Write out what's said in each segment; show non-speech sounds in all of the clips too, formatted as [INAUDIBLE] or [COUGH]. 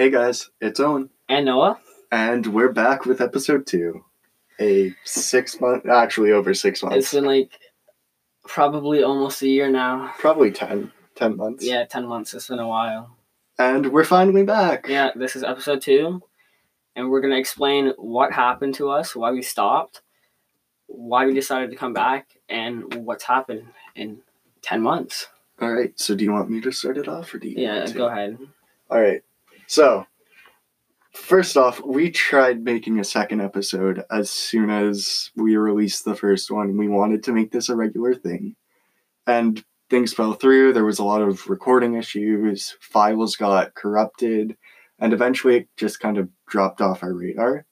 Hey guys, it's Owen, And Noah. and we're back with episode two. A six month, actually over six months. It's been like probably almost a year now. probably 10, 10 months. Yeah, 10 months. It's been a while. And we're finally back. Yeah, this is episode two. And we're going to explain what happened to us, why we stopped, why we decided to come back, and what's happened in 10 months. All right, so do you want me to start it off or do you Yeah, go ahead. All right. So, first off, we tried making a second episode as soon as we released the first one. We wanted to make this a regular thing. And things fell through. There was a lot of recording issues, files got corrupted, and eventually it just kind of dropped off our radar.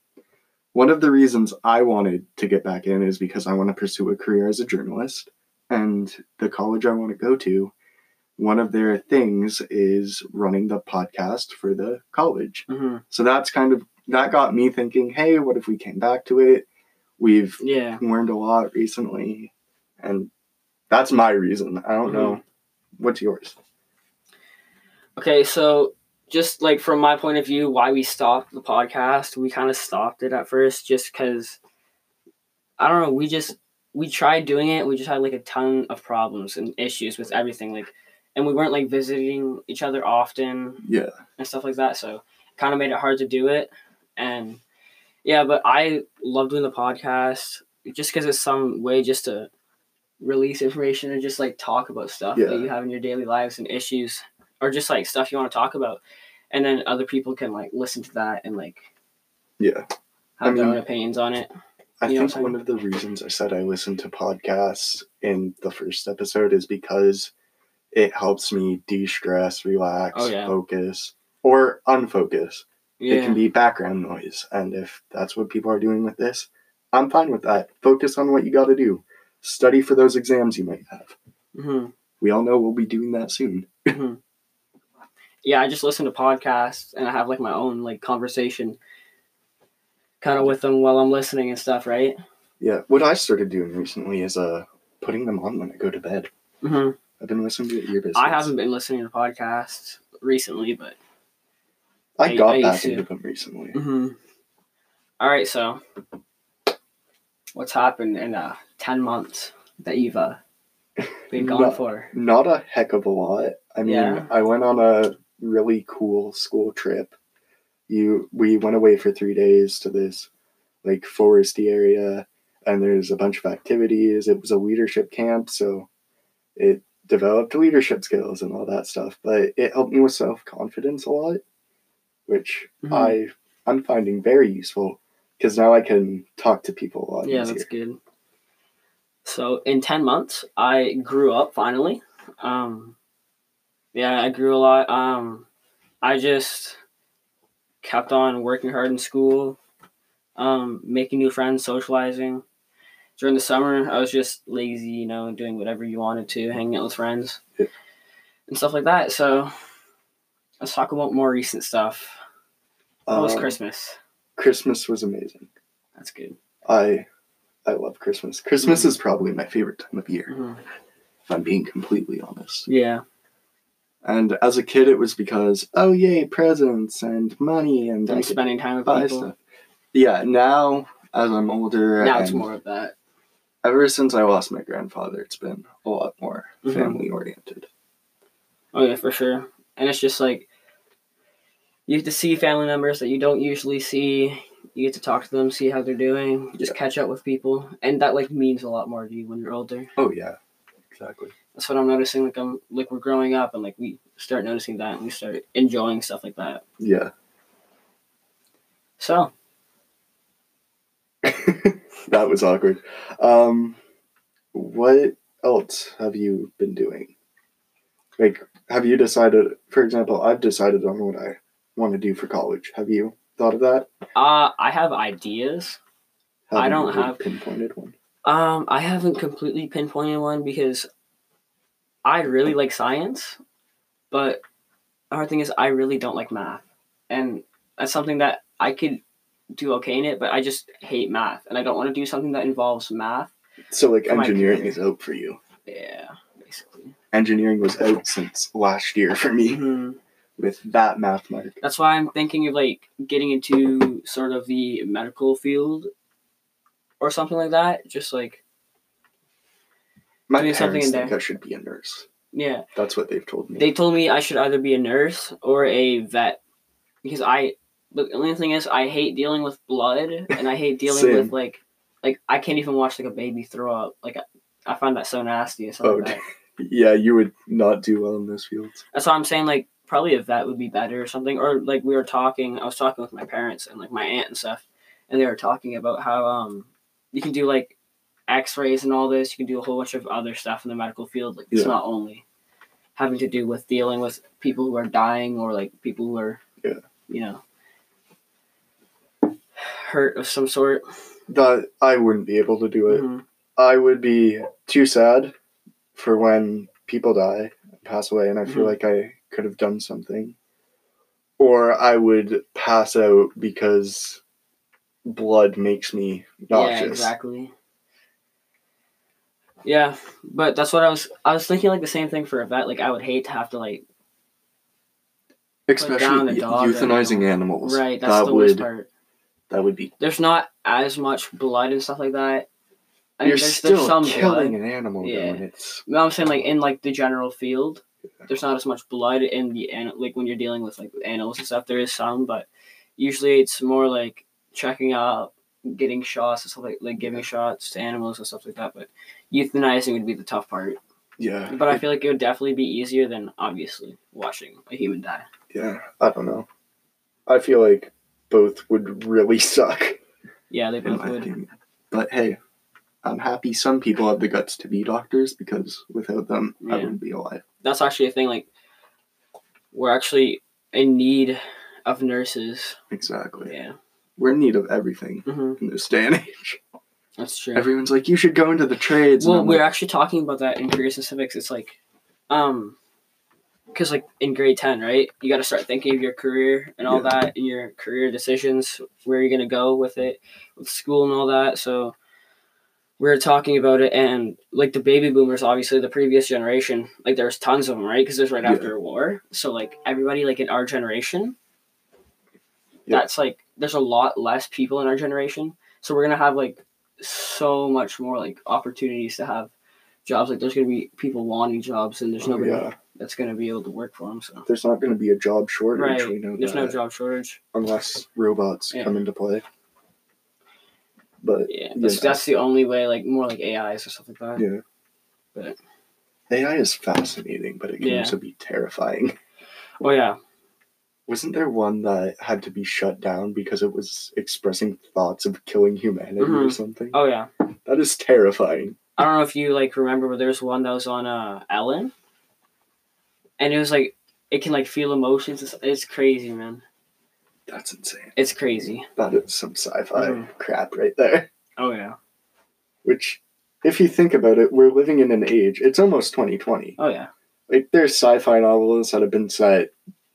One of the reasons I wanted to get back in is because I want to pursue a career as a journalist. And the college I want to go to one of their things is running the podcast for the college. hmm So that's kind of that got me thinking, hey, what if we came back to it? We've Yeah. learned a lot recently, and that's my reason. I don't know what's yours. Okay, so just like from my point of view, why we stopped the podcast, we kind of stopped it at first just because I don't know, we just we tried doing it, we just had like a ton of problems and issues with everything, like, and we weren't like visiting each other often Yeah, and stuff like that, so kind of made it hard to do it, and yeah, but I love doing the podcast just because it's some way just to release information and just like talk about stuff Yeah. that you have in your daily lives and issues or just like stuff you want to talk about. And then other people can like listen to that and like yeah. have I their own opinions on it. I You know think one of the reasons I said I listen to podcasts in the first episode is because it helps me de-stress, relax, Oh, yeah. focus, or unfocus. yeah It can be background noise. And if that's what people are doing with this, I'm fine with that. Focus on what you got to do. Study for those exams you might have. hmm We all know we'll be doing that soon. [LAUGHS] yeah i just listen to podcasts and i have like my own like conversation kind of with them while i'm listening and stuff right Yeah, what I started doing recently is uh putting them on when I go to bed. hmm I've been listening to ear i haven't been listening to podcasts recently but I I- got I back to. into them recently. hmm All right, so what's happened in uh ten months that you've uh, been gone No. for? Not a heck of a lot. I mean, Yeah. I went on a really cool school trip. You we went away for three days to this like foresty area and there's a bunch of activities. It was a leadership camp, so it developed leadership skills and all that stuff. But it helped me with self confidence a lot, which Mhm. I I'm finding very useful because now I can talk to people a lot Yeah, easier. that's good. So in ten months, I grew up finally. Um, yeah, I grew a lot. Um, I just kept on working hard in school, um, making new friends, socializing. During the summer, I was just lazy, you know, doing whatever you wanted to, hanging out with friends Yeah. and stuff like that. So let's talk about more recent stuff. How was Um, Christmas? Christmas was amazing. That's good. I I love Christmas. Christmas is probably my favorite time of year, Mhm. if I'm being completely honest. Yeah. And as a kid, it was because oh yay, presents and money and And spending time with buy people. stuff. Yeah, now as I'm older, Now it's more of that. Ever since I lost my grandfather, it's been a lot more Mhm. family oriented. Oh yeah, for sure. And it's just like you get to see family members that you don't usually see. You get to talk to them, see how they're doing, just Yeah. catch up with people, and that like means a lot more to you when you're older. Oh yeah, exactly. That's what I'm noticing. Like I'm like we're growing up, and like we start noticing that, and we start enjoying stuff like that. Yeah, So [LAUGHS] [LAUGHS] that was awkward. Um, what else have you been doing? Like, have you decided? For example, I've decided on what I want to do for college. Have you thought of that? uh, I have ideas. I Haven't don't really have- pinpointed one. Um, I haven't completely pinpointed one because I really like science, but the hard thing is I really don't like math, and that's something that I could do okay in it, but I just hate math, and I don't want to do something that involves math. So, like, engineering is out for you. Yeah, basically. Engineering was out since last year for me. Mhm. with that math mark. That's why I'm thinking of like getting into sort of the medical field or something like that. Just like My Doing parents something in think there. I should be a nurse. yeah, That's what they've told me. they told me I should either be a nurse or a vet because I. But the only thing is, I hate dealing with blood, and I hate dealing with like, like I can't even watch like a baby throw up. Like I, I find that so nasty and stuff Oh, like that. [LAUGHS] yeah, you would not do well in those fields. That's why I'm saying like probably a vet would be better or something. Or like we were talking, I was talking with my parents and like my aunt and stuff, and they were talking about how um you can do like X-rays and all this. You can do a whole bunch of other stuff in the medical field. Like it's Yeah. not only having to do with dealing with people who are dying or like people who are Yeah. you know hurt of some sort. That I wouldn't be able to do it. Mhm. I would be too sad for when people die and pass away, and I feel Mhm. like I could have done something. Or I would pass out because blood makes me nauseous. Yeah, exactly. Yeah, but that's what I was. I was thinking like the same thing for a vet. Like I would hate to have to like Especially down a dog euthanizing animals. Right, that's that the would worst part. That would be. There's not as much blood and stuff like that. I mean, You're there's, still there's some killing blood. an animal, Yeah. though, it's No, I'm saying like in like the general field, there's not as much blood in the an- like when you're dealing with like animals and stuff. There is some, but usually it's more like checking out, getting shots and stuff like like giving shots to animals and stuff like that. But euthanizing would be the tough part. yeah. But I feel like it would definitely be easier than obviously watching a human die. yeah, I don't know. I feel like both would really suck. Yeah, they both would. opinion. But hey, I'm happy some people have the guts to be doctors because without them, I wouldn't be alive. That's actually a thing. Like, we're actually in need of nurses. Exactly. Yeah, We're in need of everything hmm in this day and age. that's true. Everyone's like, you should go into the trades. well, we're like, actually talking about that in careers and civics. It's like, um, because like in grade ten, right? You got to start thinking of your career and all Yeah. that, and your career decisions, where you're gonna go with it, with school and all that. So. We were talking about it, and like the baby boomers, obviously the previous generation, like there's tons of them, right? Because it was right Yeah. after a war. So like everybody, like in our generation, Yeah. that's like there's a lot less people in our generation. So we're gonna have like so much more like opportunities to have jobs. Like there's gonna be people wanting jobs, and there's oh, nobody yeah, that's gonna be able to work for them. So there's not going to be a job shortage. right, We know there's that no job shortage. unless robots Yeah. come into play. But Yeah, that's, Yeah. that's the only way. Like more like AIs or something like that. Yeah. But AI is fascinating, but it can Yeah. also be terrifying. [LAUGHS] oh yeah, Wasn't there one that had to be shut down because it was expressing thoughts of killing humanity or Mhm. something? oh yeah. That is terrifying. I don't know if you like remember, but there's one that was on uh Ellen, and it was like it can like feel emotions. It's, it's crazy, man. That's insane. It's crazy. That is some sci-fi Mhm. crap right there. Oh yeah. Which, if you think about it, we're living in an age. It's almost 2020. Oh yeah. Like there's sci-fi novels that have been set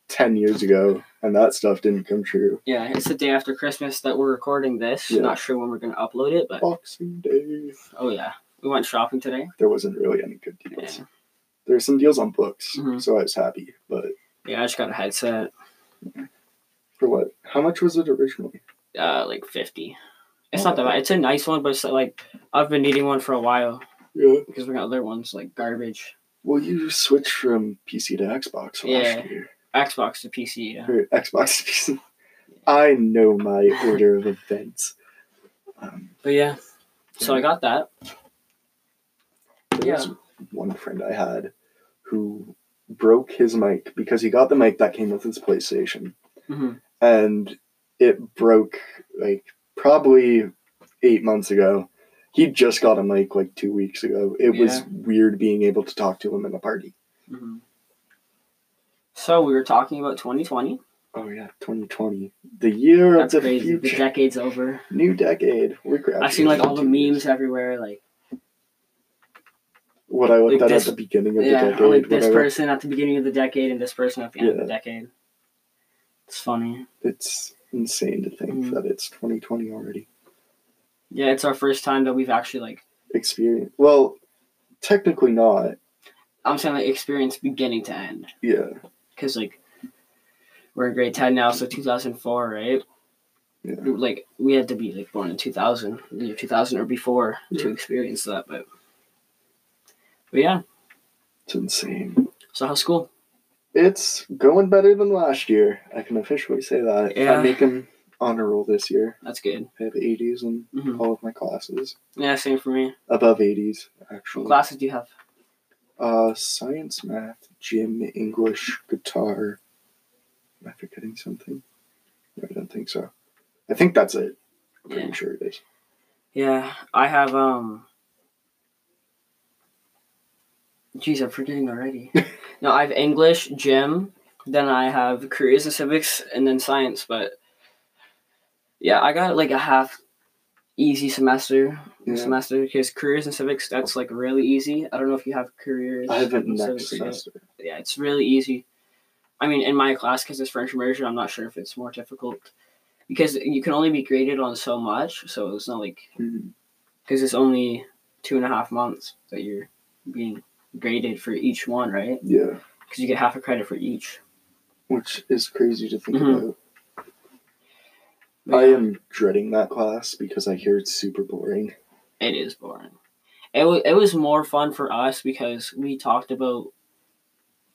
10 years ago, and that stuff didn't come true. Yeah, it's the day after Christmas that we're recording this. Yeah. Not sure when we're gonna upload it, but Boxing Day. oh yeah, we went shopping today. There wasn't really any good deals. Yeah, There's some deals on books, Mhm. so I was happy. But yeah, I just got a headset, for what? How much was it originally? uh, like fifty. It's not that bad. It's a nice one, but it's like I've been needing one for a while Yeah. because we got other ones like garbage. Well, you switched from PC to Xbox last Yeah. year. Xbox to PC. Yeah. Or Xbox to PC. I know my [LAUGHS] order of events. Um, But yeah, so I got that. was one friend I had who broke his mic because he got the mic that came with his PlayStation, hmm and it broke like probably eight months ago. He just got a mic like two weeks ago. It was weird being able to talk to him in a party. hmm So we were talking about 2020. Oh yeah, 2020, the year That's of the crazy. The decade's over. new decade. We're graduating. I've seen like all the years. memes everywhere. Like What I looked Like at this- at the beginning of yeah, the decade. like this person at the beginning of the decade and this person at the end of the decade. It's funny. It's insane to think Mhm. that it's 2020 already. Yeah, it's our first time that we've actually like experienced. Well, technically not. I'm saying like experience beginning to end Yeah. because like we're in grade ten now, so two thousand four, right? Yeah. Like we had to be like born in two thousand, year two thousand or before to experience that, but but yeah. It's insane. So how's school? It's going better than last year. I can officially say that. Yeah. I'm making honor roll this year. That's good. I have 80s in hmm all of my classes. Yeah, same for me. Above 80s, What actually. classes do you have? Uh, science, math, gym, English, guitar. Am I forgetting something? No, I don't think so. I think that's it. I'm pretty Yeah. sure it is. Yeah, I have um. Jeez, I'm forgetting already. [LAUGHS] no, I have English, gym, then I have careers and civics, and then science. But yeah, I got like a half easy semester Yeah. semester because careers and civics that's like really easy. I don't know if you have careers. I have it next civics, so- semester. yeah, it's really easy. I mean, in my class, because it's French immersion, I'm not sure if it's more difficult because you can only be graded on so much. So it's not like mm-hmm. because it's only two and a half months that you're being graded for each one, right? Yeah, Because you get half a credit for each. which is crazy to think Mhm. about. But I am dreading that class because I hear it's super boring. It is boring. It was it was more fun for us because we talked about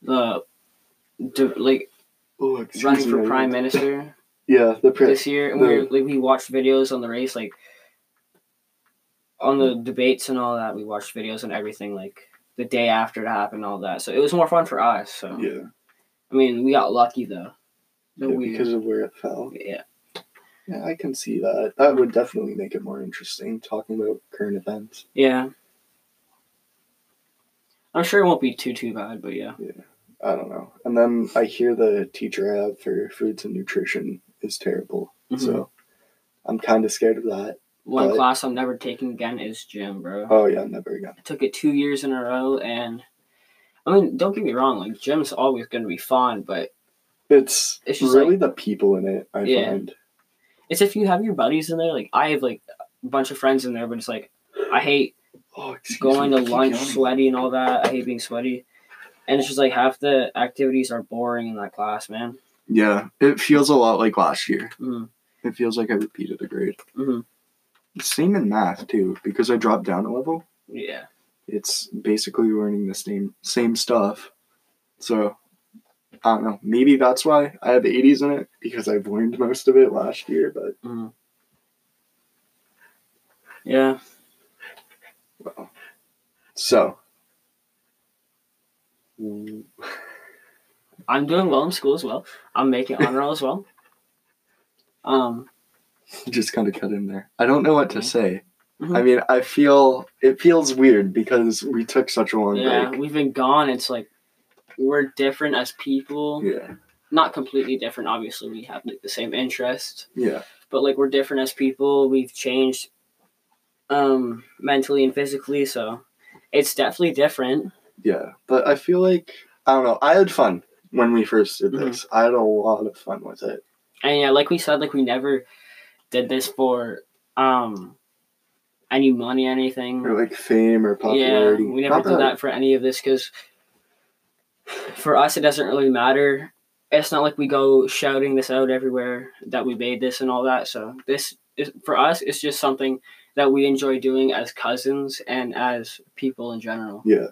the, the like Oh, running for I- prime minister. [LAUGHS] Yeah, the pre- this year, and we were, like we watched videos on the race, like on the debates and all that. We watched videos and everything, like the day after it happened, all that. So it was more fun for us. So yeah, I mean, we got lucky though. Yeah, we, because of where it fell. yeah, Yeah, I can see that. That would definitely make it more interesting talking about current events. yeah. I'm sure it won't be too too bad, but yeah. Yeah. I don't know. And then I hear the teacher I have for foods and nutrition is terrible. Mhm. So I'm kind of scared of that. One but- class I'm never taking again is gym, bro. Oh yeah, never again. I took it two years in a row, and I mean, don't get me wrong, like gym's always gonna be fun, but It's, It's just really the people in it. I Yeah. find. it's if you have your buddies in there. Like I have like a bunch of friends in there, but it's like I hate Oh, going me, to lunch sweaty and all that. I hate being sweaty. And it's just like half the activities are boring in that class, man. Yeah, it feels a lot like last year. Mm. It feels like I repeated a grade. hmm Same in math too, because I dropped down a level. Yeah. It's basically learning the same same stuff. So I don't know. Maybe that's why I have 80s in it because I've learned most of it last year. But hmm Yeah. well, so I'm doing well in school as well. I'm making honor roll as well. [LAUGHS] Um. [LAUGHS] just kind of cut in there. I don't know what to say. Mhm. I mean, I feel it feels weird because we took such a long Yeah, break. we've been gone. It's like we're different as people. Yeah, Not completely different. Obviously, we have like the same interests. yeah, but like we're different as people we've changed um mentally and physically so it's definitely different yeah. But I feel like I don't know. I had fun when we first did Mhm. this. I had a lot of fun with it. and yeah like we said like we never did this for um any money anything Or like fame or popularity. yeah we never did that for any of this because for us it doesn't really matter it's not like we go shouting this out everywhere that we made this and all that so this is for us it's just something that we enjoy doing as cousins and as people in general Yeah,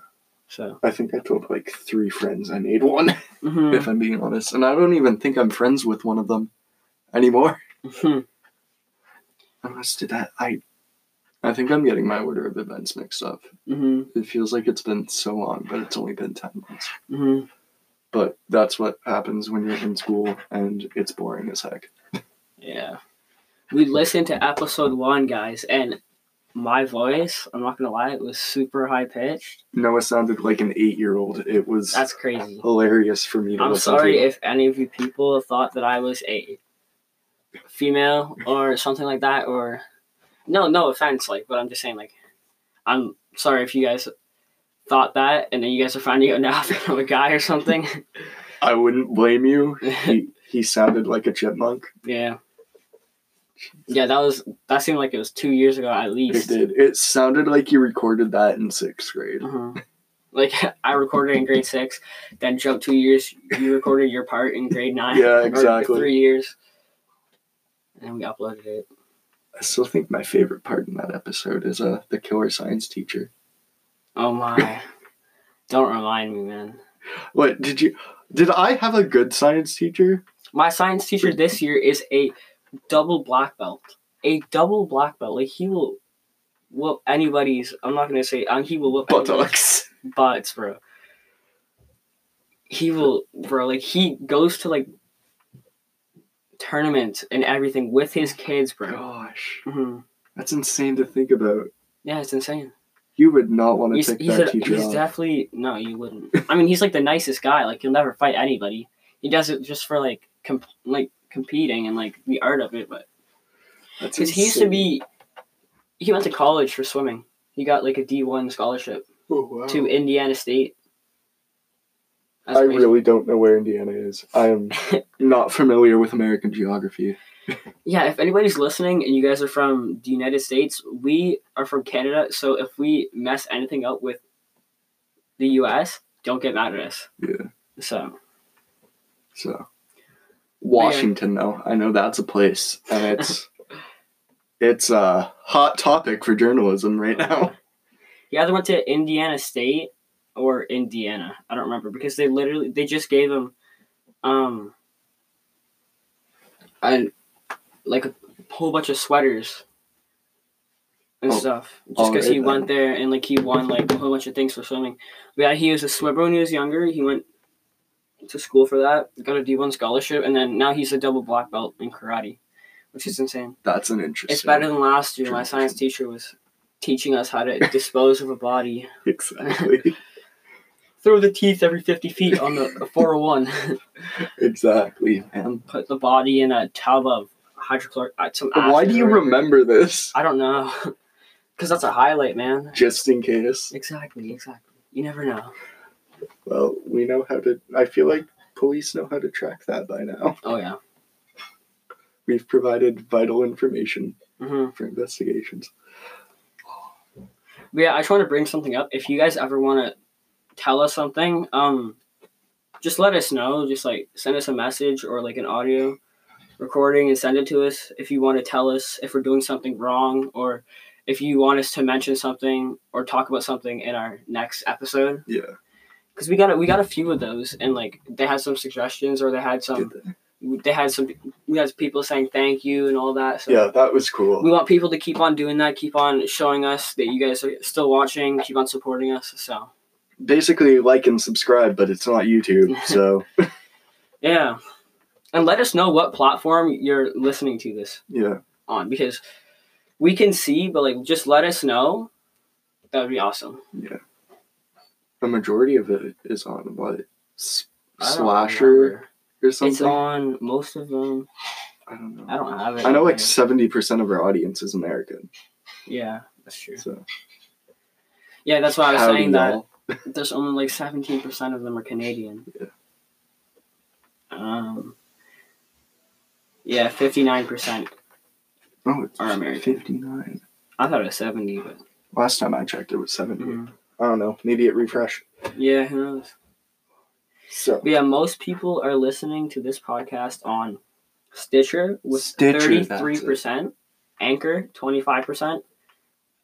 so I think I told like three friends I made one. [LAUGHS] mhm. if I'm being honest, and I don't even think I'm friends with one of them anymore. Mhm. Unless did that I. I think I'm getting my order of events mixed up. Mhm. It feels like it's been so long, but it's only been ten months. Mhm. But that's what happens when you're in school and it's boring as heck. Yeah. We listened to episode one, guys, and my voice, I'm not gonna lie, it was super high pitched. Noah sounded like an eight year old. It was That's crazy. hilarious for me to I'm sorry to. if any of you people thought that I was a female or something like that, or no, no offense, like, but I'm just saying, like, I'm sorry if you guys thought that, and then you guys are finding out now [LAUGHS] that I'm a guy or something. I wouldn't blame you. He, [LAUGHS] he sounded like a chipmunk. yeah. Yeah, that was that seemed like it was two years ago at least. It did. It sounded like you recorded that in sixth grade. Mhm. Like [LAUGHS] I recorded in grade six, then jumped two years. You recorded your part in grade nine. Yeah, exactly. three years, and we uploaded it. I still think my favorite part in that episode is uh the killer science teacher. Oh my! [LAUGHS] Don't remind me, man. What did you? Did I have a good science teacher? My science teacher this [LAUGHS] year is a double black belt. A double black belt. Like he will whoop anybody's. I'm not gonna say. Um, he will whoop Buttocks. butts, bro. He will, bro. Like he goes to like tournaments and everything with his kids, bro. Gosh, hmm that's insane to think about. Yeah, it's insane. You would not want to He's, take he's, that a, teacher he's on. definitely no, you wouldn't. I mean, he's like the nicest guy. Like he'll never fight anybody. He does it just for like comp- like competing and like the art of it. But because he used to be, he went to college for swimming. He got like a D one scholarship Oh, wow. to Indiana State. That's I crazy. really don't know where Indiana is. I am [LAUGHS] not familiar with American geography. Yeah, if anybody's listening and you guys are from the United States, we are from Canada. So if we mess anything up with the U.S., don't get mad at us. Yeah. So So, Washington, though, I know that's a place, and it's [LAUGHS] it's a hot topic for journalism right now. [LAUGHS] Yeah, either went to Indiana State or Indiana. I don't remember because they literally they just gave him, um, a like a whole bunch of sweaters and Oh, stuff just because alright he then. went there and like he won like a whole bunch of things for swimming. But yeah, he was a swimmer when he was younger. He went to school for that, got a D one scholarship, and then now he's a double black belt in karate, which is insane. That's an interesting. It's better than last year. My science teacher was teaching us how to dispose of a body. [LAUGHS] exactly, [LAUGHS] Throw the teeth every 50 feet on the [LAUGHS] 401. exactly, man. Put the body in a tub of hydrochloric. Uh, Why do you remember this? I don't know. [LAUGHS] Because that's a highlight, man. Just in case. Exactly, exactly. You never know. Well, we know how to. I feel like police know how to track that by now. Oh, yeah. We've provided vital information hmm for investigations. Yeah, I just want to bring something up. If you guys ever want to tell us something, um, just let us know. Just like send us a message or like an audio recording and send it to us. If you want to tell us if we're doing something wrong or if you want us to mention something or talk about something in our next episode, Yeah, because we got a, we got a few of those and like they had some suggestions or they had some they? they had some we had people saying thank you and all that. So yeah, that was cool. we want people to keep on doing that, keep on showing us that you guys are still watching, keep on supporting us. So Basically, like and subscribe, but it's not YouTube, [LAUGHS] so yeah, and let us know what platform you're listening to this yeah. on because we can see, but like just let us know. That would be awesome. Yeah. The majority of it is on what S- slasher or It's something. on most of them. I don't know. I don't have it. I know like seventy percent of our audience is American. yeah, that's true. So Yeah, that's why I was howdy, saying that. There's only like 17% of them are Canadian. Yeah. Um, yeah, 59%. Oh, it's Are American. fifty-nine. I thought it was 70, but Last time I checked, it was 70. mm, I don't know. Maybe it refreshed. yeah, who knows? So But yeah, most people are listening to this podcast on Stitcher with Stitcher, 33%, Anchor 25%,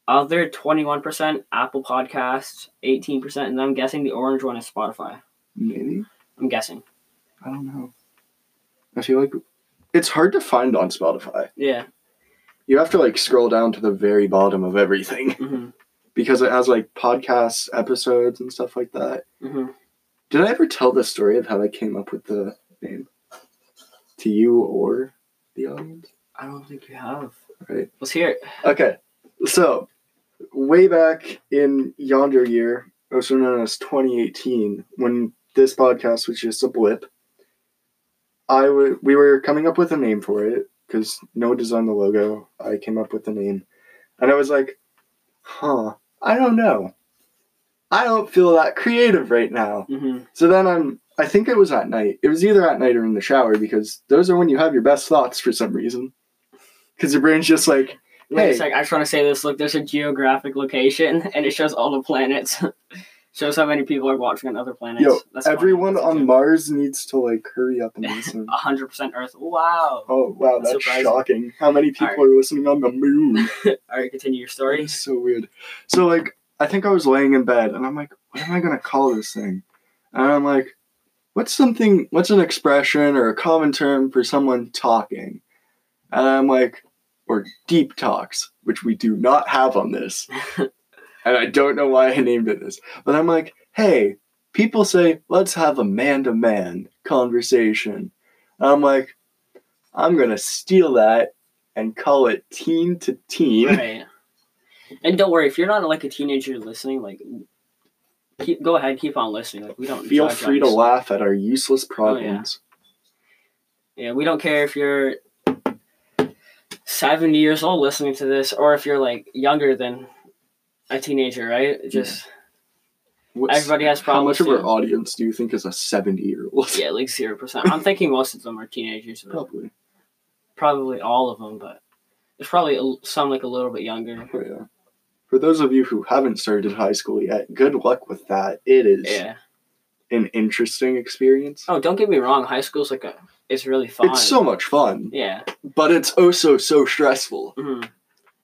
other 21%, Apple Podcasts 18%, and I'm guessing the orange one is Spotify. maybe I'm guessing. I don't know. I feel like it's hard to find on Spotify. Yeah. You have to like scroll down to the very bottom of everything hmm [LAUGHS] because it has like podcasts, episodes and stuff like that. hmm Did I ever tell the story of how I came up with the name to you or the audience? I don't think you have. Right. Let's hear it. Okay, so way back in yonder year, also known as 2018, when this podcast was just a blip, I w- we were coming up with a name for it because Noah designed the logo. I came up with the name, and I was like, "Huh, I don't know. I don't feel that creative right now." hmm So then I'm. I think it was at night. It was either at night or in the shower because those are when you have your best thoughts for some reason. Because your brain's just like, Wait Hey. a sec. I just want to say this. Look, there's a geographic location, [LAUGHS] and it shows all the planets. [LAUGHS] Shows how many people are watching on other planets. Yo, That's everyone on. Mars needs to like hurry up and [LAUGHS] listen. Hundred percent Earth. Wow. Oh wow, That's that's shocking. How many people Alright. are listening on the moon? All right, continue your story. It's so weird. So like, I think I was laying in bed and I'm like, what am I gonna call this thing? And I'm like, what's something? What's an expression or a common term for someone talking? And I'm like, or deep talks, which we do not have on this. [LAUGHS] and I don't know why I named it this, but I'm like, hey, people say let's have a man to man conversation. And I'm like, I'm gonna steal that and call it teen to teen. Right. And don't worry if you're not like a teenager listening. Like, keep go ahead, keep on listening. Like we don't Feel free to laugh at our useless Oh, problems. Yeah, we don't care if you're 70 years old listening to this or if you're like younger than a teenager, right? Just What's- Everybody has problems. How much problems, of our audience do you think is a 70 year old? yeah, like 0%. I'm thinking most of them are teenagers. Probably. probably all of them, but there's probably some like a little bit younger. But yeah. For those of you who haven't started high school yet, good luck with that. It is Yeah. an interesting experience. Oh, don't get me wrong. High school's like a, it's really fun. It's so much fun, Yeah. but it's also so stressful. hmm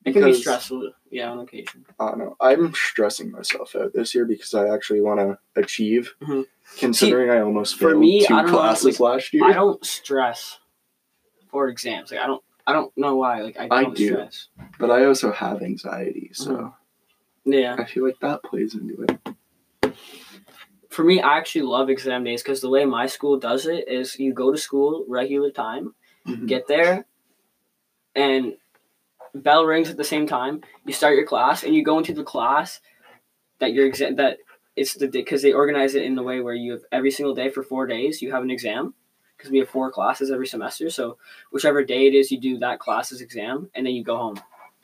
It can be stressful. Yeah, on occasion. I don't know. I'm stressing myself out this year because I actually want to achieve, Mhm. considering I almost for failed me, two don't know, classes last year. I don't stress for exams. Like I don't. I don't know why. Like I I don't do. stress. but I also have anxiety, so Mhm. Yeah. I feel like that plays into it. For me, I actually love exam days because the way my school does it is you go to school regular time, Mhm. get there, and bell rings at the same time. You start your class, and you go into the class that your exam that it's the because they organize it in the way where you have every single day for four days you have an exam because we have four classes every semester. So whichever day it is, you do that class's exam, and then you go home.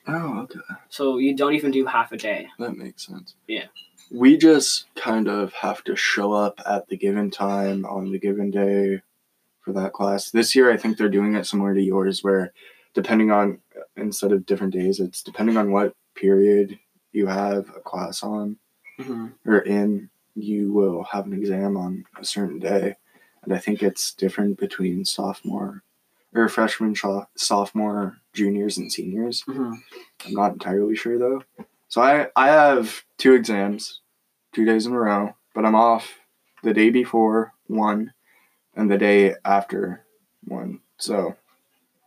Oh, okay. So you don't even do half a day. That makes sense. Yeah. We just kind of have to show up at the given time on the given day for that class. This year, I think they're doing it similar to yours, where depending on, instead of different days, it's depending on what period you have a class on Mm-hmm. or in, you will have an exam on a certain day. And I think it's different between sophomore or freshman, sophomore, juniors, and seniors. Mm-hmm. I'm not entirely sure though. So I I have two exams, two days in a row, but I'm off the day before one and the day after one. So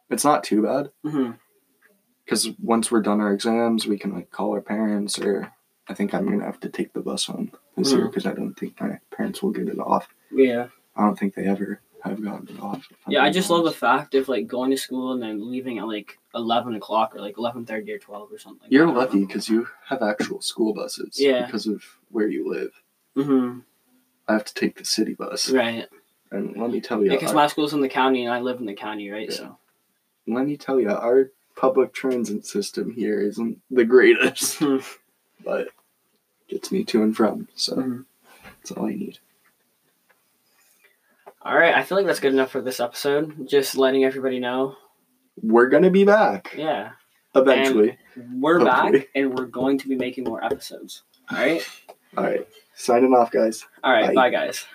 it's not too bad Mm-hmm. because once we're done our exams, we can like call our parents or I think I'm gonna have to take the bus home this year Mhm. because I don't think my parents will get it off. Yeah. I don't think they ever have gotten it off. Yeah, I just love the fact of like going to school and then leaving at like eleven o'clock or like eleven thirty or twelve or something. You're lucky because you have actual school buses. Yeah. Because of where you live. Mm-hmm. I have to take the city bus. Right. And let me tell you, Because my school's in the county and I live in the county, right? Yeah. So. let me tell you, our public transit system here isn't the greatest, [LAUGHS] Hmm. but gets me to and from. So Mhm. that's all I need. All right, I feel like that's good enough for this episode. Just letting everybody know. We're gonna be back Yeah, eventually. we're Hopefully. back and we're going to be making more episodes. All right. all right, signing off, guys. All right. Bye. bye guys.